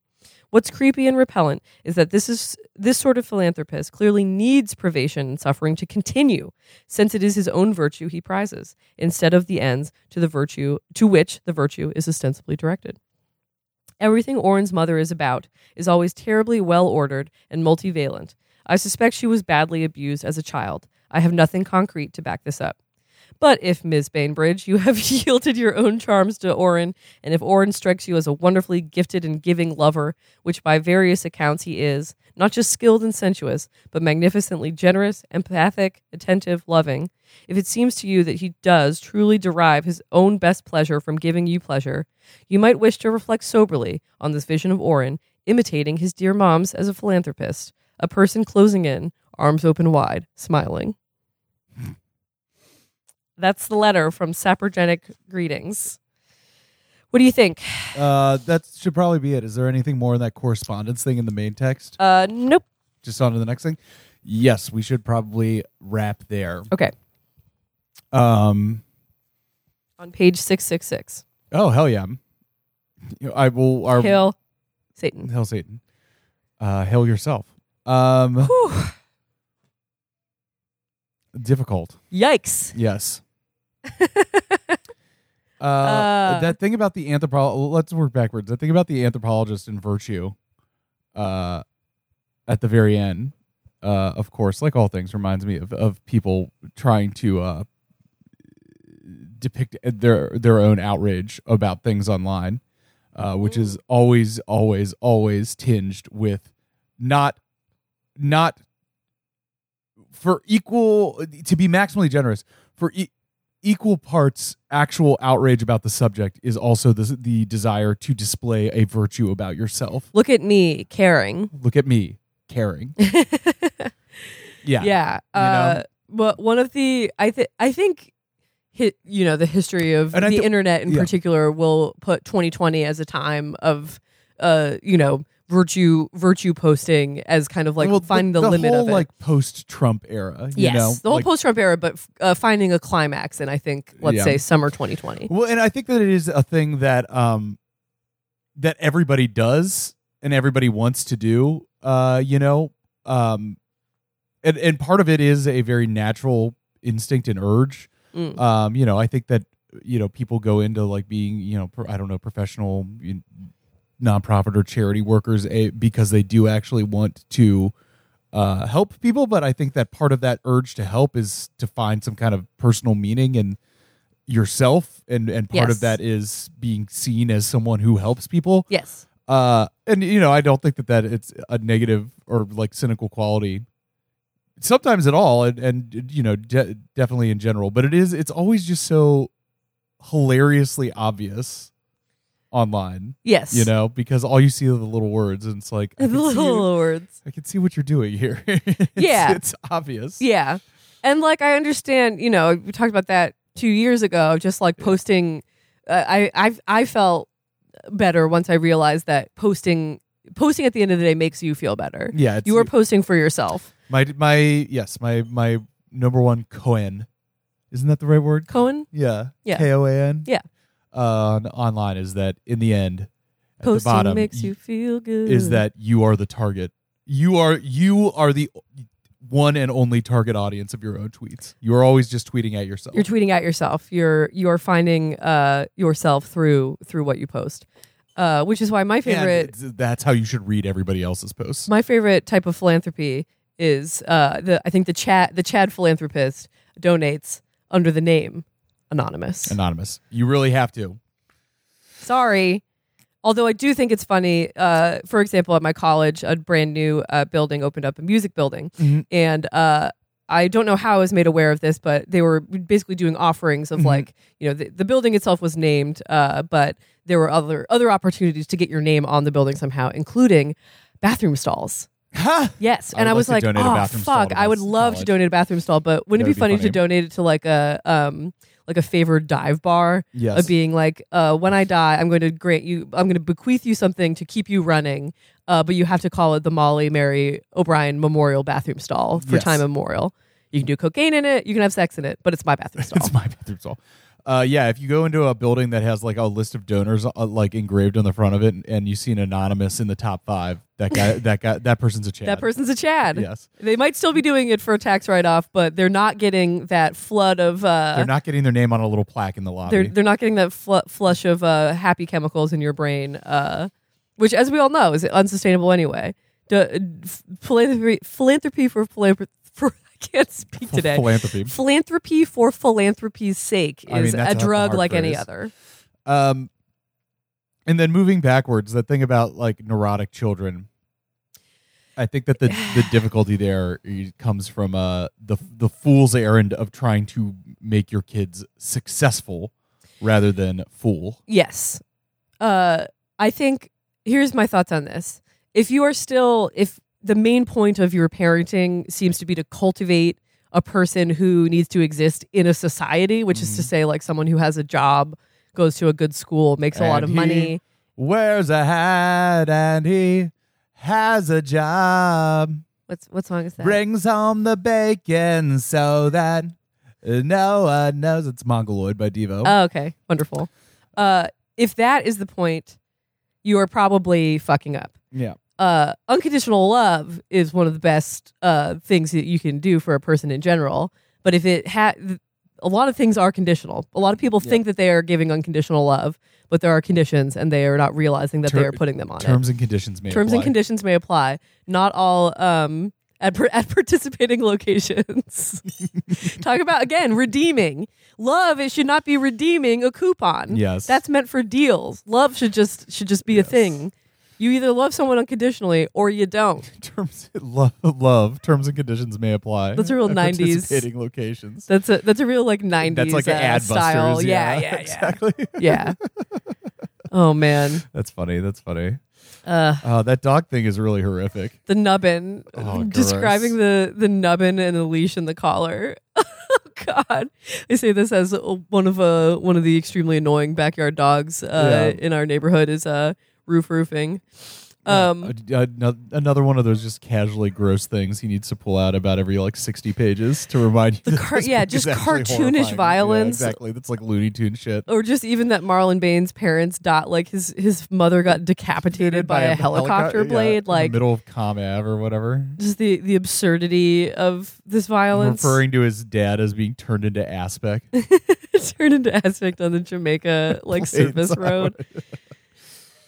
What's creepy and repellent is that this is this sort of philanthropist clearly needs privation and suffering to continue, since it is his own virtue he prizes, instead of the ends to the virtue to which the virtue is ostensibly directed. Everything Orin's mother is about is always terribly well ordered and multivalent. I suspect she was badly abused as a child. I have nothing concrete to back this up. But if, Ms. Bainbridge, you have yielded your own charms to Orin, and if Orin strikes you as a wonderfully gifted and giving lover, which by various accounts he is, not just skilled and sensuous, but magnificently generous, empathic, attentive, loving, if it seems to you that he does truly derive his own best pleasure from giving you pleasure, you might wish to reflect soberly on this vision of Orin, imitating his dear moms as a philanthropist, a person closing in, arms open wide, smiling. That's the letter from Saprogenic Greetings. What do you think? Uh, that should probably be it. Is there anything more in that correspondence thing in the main text? Uh, nope. Just on to the next thing. Yes, we should probably wrap there. Okay. Um. On page 666. Oh hell yeah! You know, I will. Our Hail Satan. Hail Satan. Uh, hail yourself. Um, Whew. difficult. Yikes. Yes. uh, Uh. that thing about the anthropologist. Let's work backwards. That thing about the anthropologist and virtue. Uh, at the very end, uh, of course, like all things, reminds me of of people trying to uh depict their their own outrage about things online, uh, which is always, always, always tinged with not not for equal to be maximally generous for e- equal parts actual outrage about the subject is also the the desire to display a virtue about yourself Look at me caring. look at me caring yeah yeah. You Uh, know? one of the I think I think hit you know the history of And the thi- internet in yeah. particular will put 2020 as a time of uh you know virtue virtue posting as kind of like Well, finding the, limit whole of it. like post Trump era you yes, know the whole like- post Trump era, but uh, finding a climax in I think let's Yeah. say summer 2020. Well, and I think that it is a thing that um that everybody does and everybody wants to do. Uh, you know, um, and and part of it is a very natural instinct and urge. Mm. Um, you know, I think that you know people go into like being you know pro- I don't know professional you- nonprofit or charity workers eh, because they do actually want to uh, help people. But I think that part of that urge to help is to find some kind of personal meaning in yourself, and and part Yes. of that is being seen as someone who helps people. Yes. Uh, and you know, I don't think that that it's a negative or like cynical quality. Sometimes at all, and and you know, de- definitely in general. But it is. It's always just so hilariously obvious online. Yes. You know, because all you see are the little words, and it's like the little words. I can see what you're doing here. It's- Yeah. it's obvious. Yeah. And like I understand, you know, we talked about that 2 years ago just like posting uh, I I I felt better once I realized that posting posting at the end of the day makes you feel better. yeah. You are posting for yourself. my my yes my my number one koan. Isn't that the right word? koan, Yeah. Yeah. K O A N. Yeah. Uh, online is that in the end, at posting the bottom makes you feel good. is that you are the target. You are you are the one and only target audience of your own tweets. You are always just tweeting at yourself. you're tweeting at yourself. You're you're finding uh yourself through through what you post. Uh which is why my favorite it's- that's how you should read everybody else's posts. my favorite type of philanthropy is uh, the I think the Chad the Chad philanthropist donates under the name anonymous. Anonymous. You really have to. Sorry. Although I do think it's funny, uh, for example, at my college, a brand new uh, building opened up, a music building, Mhm. and uh, I don't know how I was made aware of this, but they were basically doing offerings of Mhm. like you know the, the building itself was named, uh, but there were other other opportunities to get your name on the building somehow, including bathroom stalls. Ha! Yes, I and I was like like, to donate a oh fuck, I would love to donate a bathroom stall, but wouldn't it be be funny, funny. to donate it to like a um like a favored dive bar? Yes. of being like, uh, when I die, I'm going to grant you, I'm going to bequeath you something to keep you running, uh, but you have to call it the Molly Mary O'Brien Memorial Bathroom Stall for Yes. time immemorial. You can do cocaine in it, you can have sex in it, but it's my bathroom stall. It's my bathroom stall. Uh, yeah, if you go into a building that has like a list of donors uh, like engraved on the front of it, and, and you see an anonymous in the top five, that guy, that guy, that person's a Chad. that person's a Chad. Yes, They might still be doing it for a tax write off, but they're not getting that flood of. Uh, they're not getting their name on a little plaque in the lobby. they're, they're not getting that fl- flush of uh, happy chemicals in your brain, uh, which, as we all know, is unsustainable anyway. D- f- philanthropy, philanthropy for philanthropy. Can't speak today. Philanthropy. philanthropy for philanthropy's sake I mean, is a drug like any other. Um, and then moving backwards, the thing about like neurotic children, I think that the the difficulty there comes from uh the the fool's errand of trying to make your kids successful rather than fool. Yes. Uh, I think here's my thoughts on this. If you are still, if the main point of your parenting seems to be to cultivate a person who needs to exist in a society, which is to Mhm. say, like someone who has a job, goes to a good school, makes a lot of he money. Wears a hat and he has a job. What's what song is that? Brings home the bacon so that no one knows it's Mongoloid by Devo. Oh, okay, wonderful. Uh, if that is the point, you are probably fucking up. yeah. Uh, unconditional love is one of the best uh, things that you can do for a person in general. But if it had, a lot of things are conditional. A lot of people Yeah. think that they are giving unconditional love, but there are conditions, and they are not realizing that they are putting them on Terms and conditions may it. Terms and apply. conditions may apply. Not all um, at par- at participating locations. Talk about again redeeming love. It should not be redeeming a coupon. Yes. That's meant for deals. Love should just should just be Yes. a thing. You either love someone unconditionally or you don't. terms love, love terms and conditions may apply. That's a real 90s participating locations. That's a that's a real like nineties That's like uh, an ad style. busters. Yeah, Yeah, yeah, yeah, exactly. yeah. Oh man, That's funny. That's funny. uh, Oh, that dog thing is really horrific. the nubbin. Oh, describing the the nubbin and the leash and the collar. oh God, I say this as one of uh one of the extremely annoying backyard dogs uh, Yeah. in our neighborhood is uh roof roofing. Um, Yeah, a- a- another one of those just casually gross things he needs to pull out about every like sixty pages to remind you. The car- yeah, just cartoonish horrifying. Yeah, violence. exactly. That's like Looney Tune shit. or just even that Marlon Bain's parents dot like his his mother got decapitated by, a helicopter yeah, blade the like middle of Comm Ave or whatever. just the the absurdity of this violence Referring to his dad as being turned into aspic. turned into aspic on the Jamaica like service road.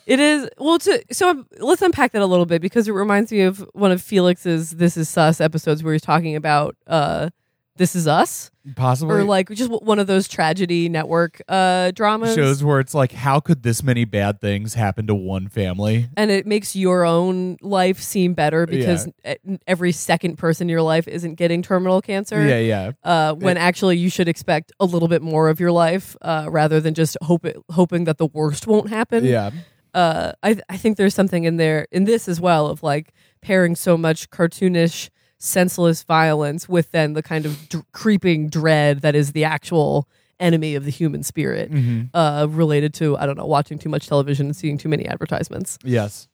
It is well. To, so let's unpack that a little bit because it reminds me of one of Felix's "This Is Sus" episodes where he's talking about uh, "This Is Us" Possibly. or like just one of those tragedy network uh, dramas. shows where it's like, how could this many bad things happen to one family? and it makes your own life seem better because e- every second person in your life isn't getting terminal cancer. Yeah, yeah. Uh, when actually you should expect a little bit more of your life uh, rather than just hope hoping that the worst won't happen. Yeah. Uh, I I think there's something in there in this as well of like pairing so much cartoonish, senseless violence with then the kind of d- creeping dread that is the actual enemy of the human spirit. hmm Uh, related to I don't know watching too much television and seeing too many advertisements. Yes.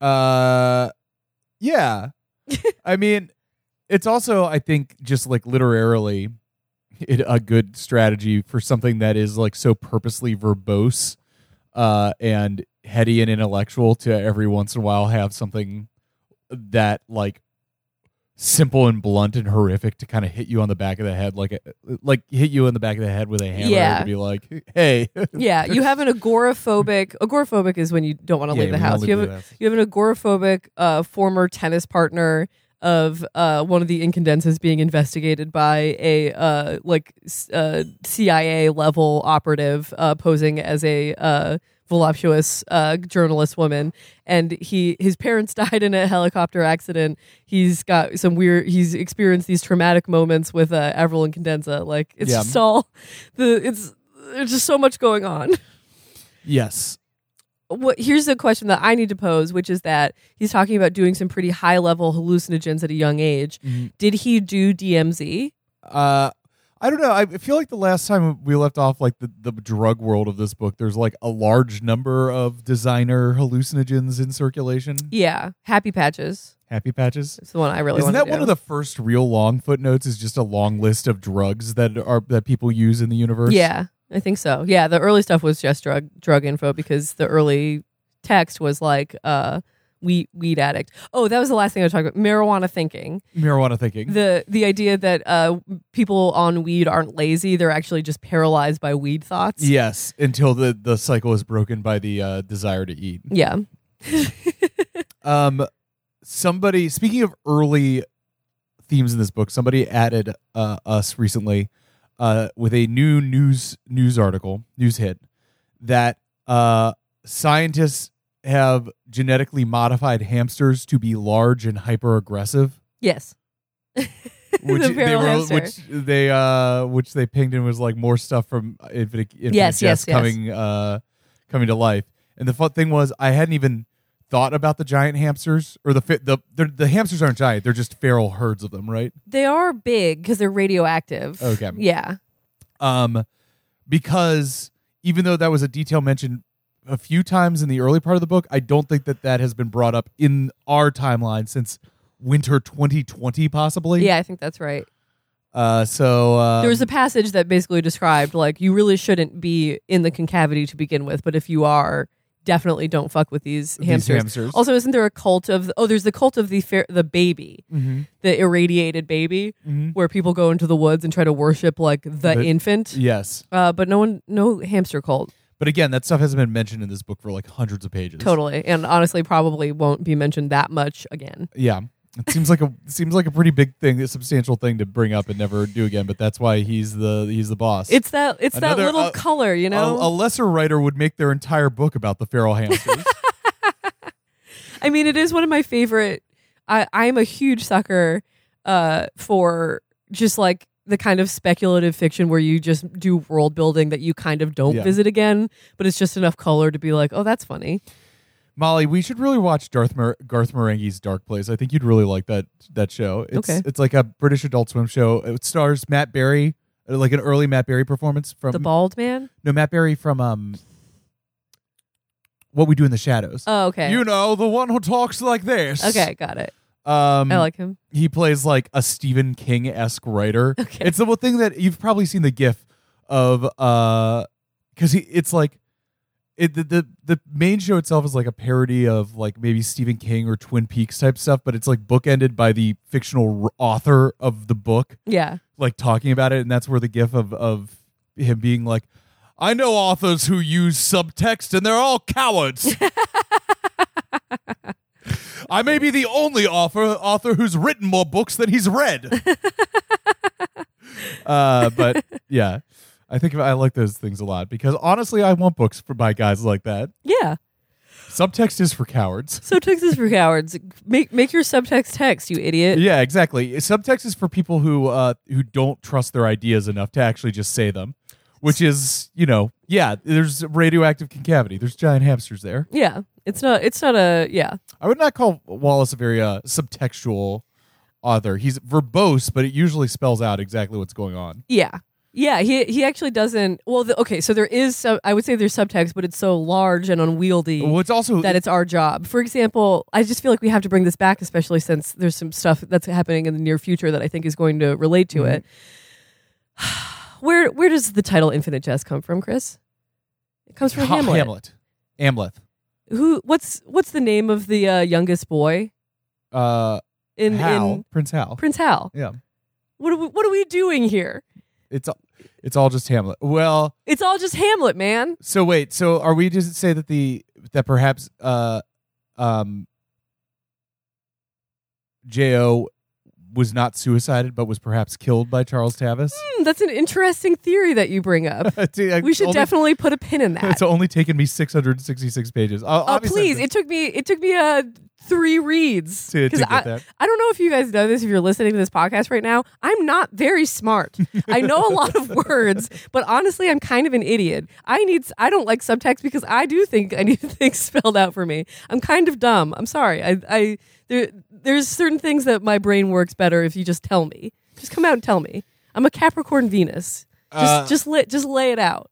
Uh, yeah. I mean, it's also, I think, just like literarily, it, a good strategy for something that is like so purposely verbose, uh, and heady and intellectual to every once in a while have something that like simple and blunt and horrific to kind of hit you on the back of the head like a, like hit you in the back of the head with a hammer Yeah. to be like hey yeah, you have an agoraphobic. Agoraphobic is when you don't want to Yeah, leave the house. You have the a, house. you have an agoraphobic uh, former tennis partner of uh, one of the Incandenzas being investigated by a uh, like uh, CIA level operative uh, posing as a uh, voluptuous uh, journalist woman, and he his parents died in a helicopter accident. He's got some weird. He's experienced these traumatic moments with uh, Avril Incandenza. Like it's Yeah. just all the it's there's just so much going on. Yes. What here's the question that I need to pose, which is that he's talking about doing some pretty high level hallucinogens at a young age. Did he do DMZ? Uh, I don't know. I feel like the last time we left off, like the, the drug world of this book, there's like a large number of designer hallucinogens in circulation. Yeah, Happy Patches. Happy patches. It's the one I really Isn't that one of the first real long footnotes? Is just a long list of drugs that are that people use in the universe. Yeah, I think so. Yeah, the early stuff was just drug drug info because the early text was like uh weed weed addict. Oh, that was the last thing I was talking about. Marijuana thinking. marijuana thinking. The the idea that uh people on weed aren't lazy, they're actually just paralyzed by weed thoughts. yes, until the the cycle is broken by the uh, desire to eat. Yeah. Um, somebody speaking of early themes in this book, somebody added uh, us recently uh, with a new news news article, news hit that uh, scientists have genetically modified hamsters to be large and hyper aggressive. Yes. Which The they wrote, which they uh, which they pinged in was like more stuff from Infinite, Infinite Yes, Jest yes. coming uh, coming to life. And the fun thing was, I hadn't even thought about the giant hamsters or the fi- the the, hamsters aren't giant; they're just feral herds of them, right? They are big because they're radioactive. Okay. Yeah. Um, because even though that was a detail mentioned a few times in the early part of the book, I don't think that that has been brought up in our timeline since winter 2020, possibly. Yeah, I think that's right. Uh, so uh, there was a passage that basically described like you really shouldn't be in the concavity to begin with, but if you are, definitely don't fuck with these these hamsters. hamsters. Also, isn't there a cult of oh, there's the cult of the fair, the baby, Mhm. the irradiated baby, Mhm. where people go into the woods and try to worship like the, The- infant. Yes. Uh, but no one, no hamster cult, But again, that stuff hasn't been mentioned in this book for like hundreds of pages. totally, and honestly, probably won't be mentioned that much again. Yeah. It seems like a seems like a pretty big thing, a substantial thing to bring up and never do again. But that's why he's the he's the boss. It's that, it's Another- that little uh, color, you know. a, a lesser writer would make their entire book about the feral hamsters. I mean, it is one of my favorite. I I'm a huge sucker uh, for just like the kind of speculative fiction where you just do world building that you kind of don't Yeah. visit again, but it's just enough color to be like, oh, that's funny. Molly, we should really watch Darth Mar- Garth Marenghi's Dark Place. I think you'd really like that that show. It's Okay. it's like a British Adult Swim show. It stars Matt Berry, uh, like an early Matt Berry performance from the bald man. no Matt Berry from um What We Do in the Shadows. Oh, okay. You know, the one who talks like this. okay, got it. Um I like him. he plays like a Stephen King esque writer. Okay. It's the one thing that you've probably seen the gif of uh because he it's like it the, the the main show itself is like a parody of like maybe Stephen King or Twin Peaks type stuff, but it's like bookended by the fictional r- author of the book Yeah. like talking about it, and that's where the gif of of him being like, "I know authors who use subtext, and they're all cowards." I may be the only author author who's written more books than he's read. uh, but yeah, I think I like those things a lot because honestly, I want books for by guys like that. Yeah. Subtext is for cowards. Subtext is for cowards. Make make your subtext text, you idiot. Yeah, exactly. Subtext is for people who uh, who don't trust their ideas enough to actually just say them, which is you know yeah. There's radioactive concavity. There's giant hamsters there. Yeah. It's not. It's not a. Yeah. I would not call Wallace a very uh, subtextual author. He's verbose, but it usually spells out exactly what's going on. Yeah. Yeah, he he actually doesn't. Well, the, okay, so there is. Sub, I would say there's subtext, but it's so large and unwieldy Well, it's also that it's our job. For example, I just feel like we have to bring this back, especially since there's some stuff that's happening in the near future that I think is going to relate to it. Where where does the title Infinite Jest come from, Chris? It comes from Ha- Hamlet. Hamlet. Hamlet. Who? What's what's the name of the uh, youngest boy Uh, in Hal. in Prince Hal. Prince Hal? Yeah. What are we, what are we doing here? It's it's all just Hamlet. Well, It's all just Hamlet, man. so wait. So are we just say that the that perhaps uh um Jo was not suicided, but was perhaps killed by Charles Tavis. Hmm, that's an interesting theory that you bring up. we should Only- definitely put a pin in that. It's only taken me 666 pages. Uh, Oh, please! It took me. It took me uh three reads To- to I, that. I don't know if you guys know this. If you're listening to this podcast right now, I'm not very smart. I know a lot of words, but honestly, I'm kind of an idiot. I need. I don't like subtext because I do think I need things spelled out for me. I'm kind of dumb. I'm sorry. I. I there. There's certain things that my brain works better if you just tell me. Just come out and tell me. I'm a Capricorn Venus. Just Uh, just lay, just lay it out.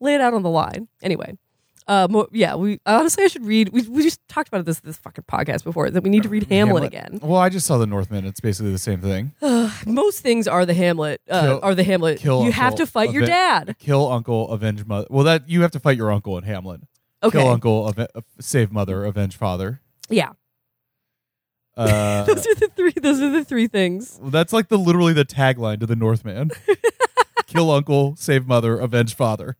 Lay it out on the line. Anyway. Uh, mo- yeah, we honestly I should read. We, we just talked about this this fucking podcast before that we need to read Hamlet, again. Well, I just saw the Northman. It's basically the same thing. Most things are the Hamlet. Uh, Kill- are the Hamlet. kill you have uncle, to fight your aven- dad. Kill uncle, avenge mother. Well, that you have to fight your uncle in Hamlet. Okay. Kill uncle, ave- uh, save mother, avenge father. Yeah, Uh, those are the three. Those are the three things. that's like the literally the tagline to the Northman. Kill uncle, save mother, avenge father.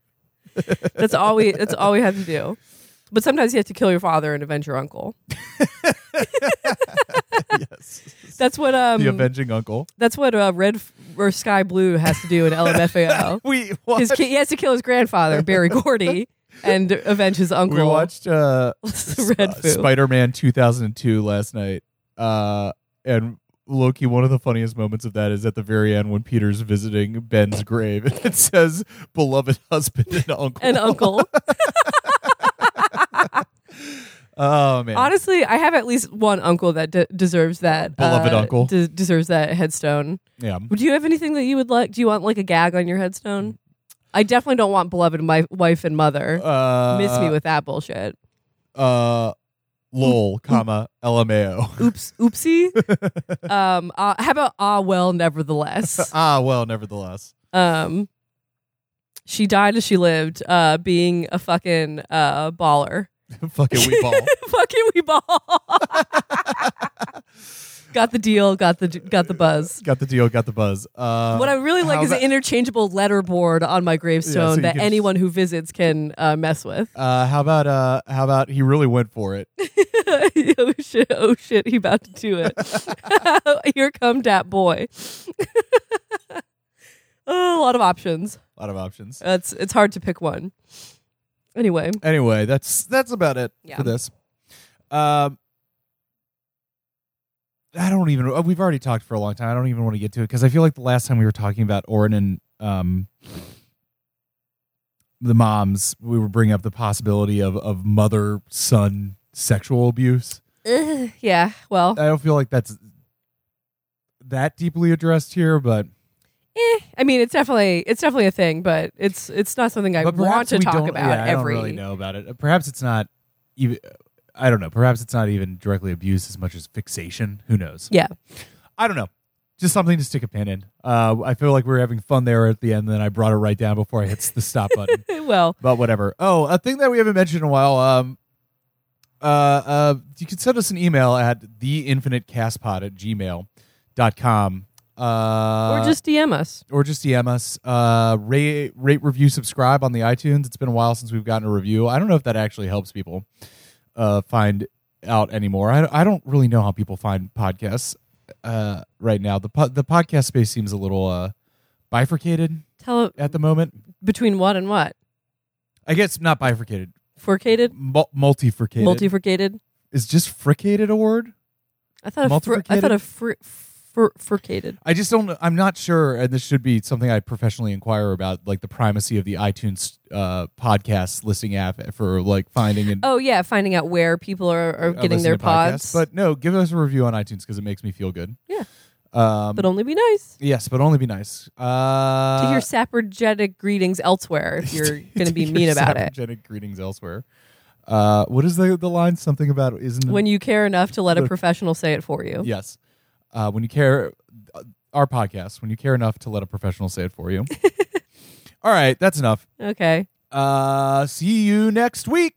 That's all we. That's all we have to do. But sometimes you have to kill your father and avenge your uncle. yes, That's what um. the avenging uncle. That's what uh, red f- or sky blue has to do in LMFAO. We his ki- he has to kill his grandfather Berry Gordy and avenge his uncle. we watched uh, Red. Spider Man 2002 last night. Uh, and Loki, one of the funniest moments of that is at the very end when Peter's visiting Ben's grave. And it says, beloved husband and uncle. and uncle. oh, man. Honestly, I have at least one uncle that de- deserves that Beloved uh, uncle. de- deserves that headstone. yeah. Would you have anything that you would like? Do you want like a gag on your headstone? I definitely don't want beloved my wife and mother. Uh, Miss me with that bullshit. uh, lol, comma, LMAO. Oops, oopsie. um, uh, how about ah well, nevertheless. ah, well, nevertheless. Um, she died as she lived, uh, being a fucking uh baller. Fucking we ball. fucking we ball. Got the deal. Got the got the buzz. got the deal, got the buzz. Uh, What I really like is an interchangeable letterboard on my gravestone you that anyone who visits can uh, mess with. Uh, how about uh, how about he really went for it? oh shit! Oh shit! He about to do it. Here come dat boy. oh, a lot of options. A lot of options. It's it's hard to pick one. Anyway, Anyway, that's that's about it Yeah. for this. Um, I don't even. uh, We've already talked for a long time. I don't even want to get to it because I feel like the last time we were talking about Orin and um, the moms, we were bringing up the possibility of of mother son sexual abuse. Ugh, yeah. Well, I don't feel like that's that deeply addressed here, but eh, I mean, it's definitely it's definitely a thing, but it's it's not something I want to talk about yeah, I every. don't really know about it. Perhaps it's not even. I don't know. Perhaps it's not even directly abuse as much as fixation. Who knows? Yeah. I don't know. Just something to stick a pin in. Uh, I feel like we were having fun there at the end, and then I brought it right down before I hit the stop button. well, but whatever. Oh, a thing that we haven't mentioned in a while. Um, uh, uh, you can send us an email at theinfinitecastpod at gmail.com. Uh, or just DM us. or just DM us. Uh, rate, rate, review, subscribe on the iTunes. It's been a while since we've gotten a review. I don't know if that actually helps people uh, find out anymore. I, I don't really know how people find podcasts uh, right now. The po- the podcast space seems a little uh, bifurcated Tell at the moment. between what and what? I guess not bifurcated, Forcated, mul- multifurcated. multifurcated. Is just fricated a word? I thought a fr- I thought a fr- fr- furcated. I just don't. I'm not sure, and this should be something I professionally inquire about, like the primacy of the iTunes uh, podcast listing app for like finding and Oh yeah, finding out where people are, are uh, getting their to podcasts. pods, But no, give us a review on iTunes because it makes me feel good. Yeah. Um, but only be nice. yes, but only be nice. Uh, to hear saprogenic greetings elsewhere if you're going to be mean about it. saprogenic greetings elsewhere. Uh, what is the the line? Something about isn't When you care enough to let a professional say it for you. yes. Uh, when you care, uh, our podcast. When you care enough to let a professional say it for you. All right, that's enough. Okay. Uh, see you next week.